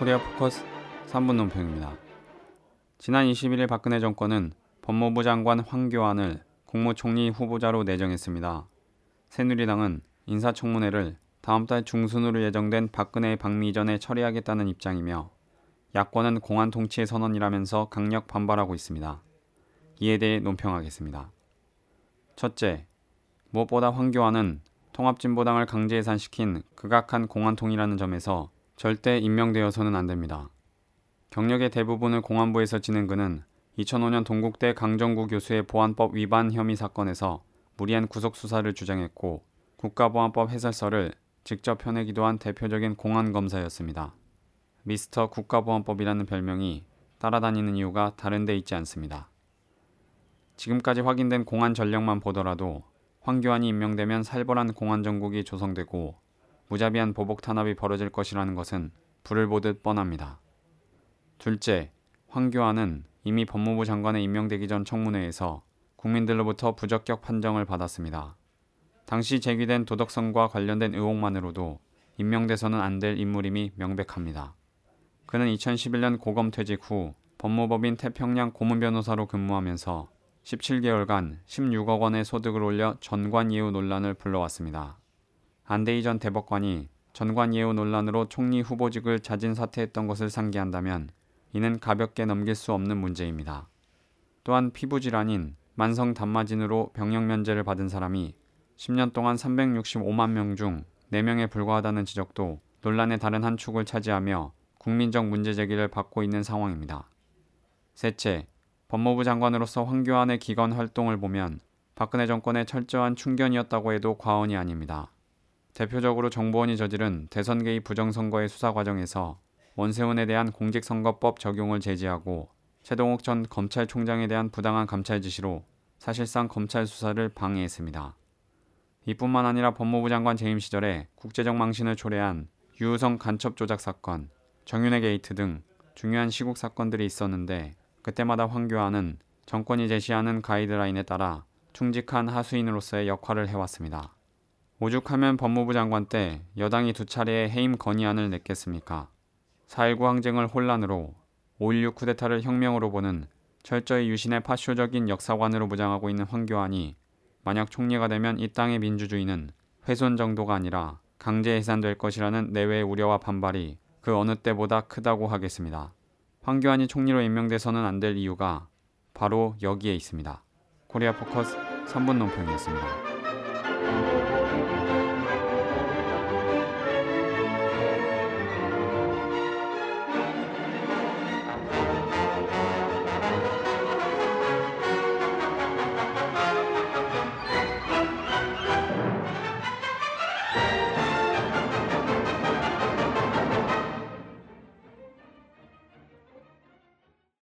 코리아 포커스 3분 논평입니다. 지난 21일 박근혜 정권은 법무부 장관 황교안을 국무총리 후보자로 내정했습니다. 새누리당은 인사청문회를 다음 달 중순으로 예정된 박근혜 방미 전에 처리하겠다는 입장이며 야권은 공안 통치의 선언이라면서 강력 반발하고 있습니다. 이에 대해 논평하겠습니다. 첫째, 무엇보다 황교안은 통합진보당을 강제 해산시킨 극악한 공안통이라는 점에서 절대 임명되어서는 안 됩니다. 경력의 대부분을 공안부에서 지낸 그는 2005년 동국대 강정구 교수의 보안법 위반 혐의 사건에서 무리한 구속 수사를 주장했고 국가보안법 해설서를 직접 펴내기도 한 대표적인 공안 검사였습니다. 미스터 국가보안법이라는 별명이 따라다니는 이유가 다른 데 있지 않습니다. 지금까지 확인된 공안 전력만 보더라도 황교안이 임명되면 살벌한 공안 정국이 조성되고 무자비한 보복 탄압이 벌어질 것이라는 것은 불을 보듯 뻔합니다. 둘째, 황교안은 이미 법무부 장관에 임명되기 전 청문회에서 국민들로부터 부적격 판정을 받았습니다. 당시 제기된 도덕성과 관련된 의혹만으로도 임명돼서는 안 될 인물임이 명백합니다. 그는 2011년 고검 퇴직 후 법무법인 태평양 고문 변호사로 근무하면서 17개월간 16억 원의 소득을 올려 전관 예우 논란을 불러왔습니다. 안대희 전 대법관이 전관 예우 논란으로 총리 후보직을 자진 사퇴했던 것을 상기한다면 이는 가볍게 넘길 수 없는 문제입니다. 또한 피부 질환인 만성 단마진으로 병역 면제를 받은 사람이 10년 동안 365만 명 중 4명에 불과하다는 지적도 논란의 다른 한 축을 차지하며 국민적 문제 제기를 받고 있는 상황입니다. 셋째, 법무부 장관으로서 황교안의 기관 활동을 보면 박근혜 정권의 철저한 충견이었다고 해도 과언이 아닙니다. 대표적으로 정보원이 저지른 대선 개입 부정선거의 수사 과정에서 원세훈에 대한 공직선거법 적용을 제지하고 채동욱 전 검찰총장에 대한 부당한 감찰 지시로 사실상 검찰 수사를 방해했습니다. 이뿐만 아니라 법무부 장관 재임 시절에 국제적 망신을 초래한 유우성 간첩 조작 사건, 정윤회 게이트 등 중요한 시국 사건들이 있었는데 그때마다 황교안은 정권이 제시하는 가이드라인에 따라 충직한 하수인으로서의 역할을 해왔습니다. 오죽하면 법무부 장관 때 여당이 두 차례의 해임 건의안을 냈겠습니까? 4.19 항쟁을 혼란으로 5.16 쿠데타를 혁명으로 보는 철저히 유신의 파쇼적인 역사관으로 무장하고 있는 황교안이 만약 총리가 되면 이 땅의 민주주의는 훼손 정도가 아니라 강제 해산될 것이라는 내외의 우려와 반발이 그 어느 때보다 크다고 하겠습니다. 황교안이 총리로 임명돼서는 안 될 이유가 바로 여기에 있습니다. 코리아 포커스 3분 논평이었습니다.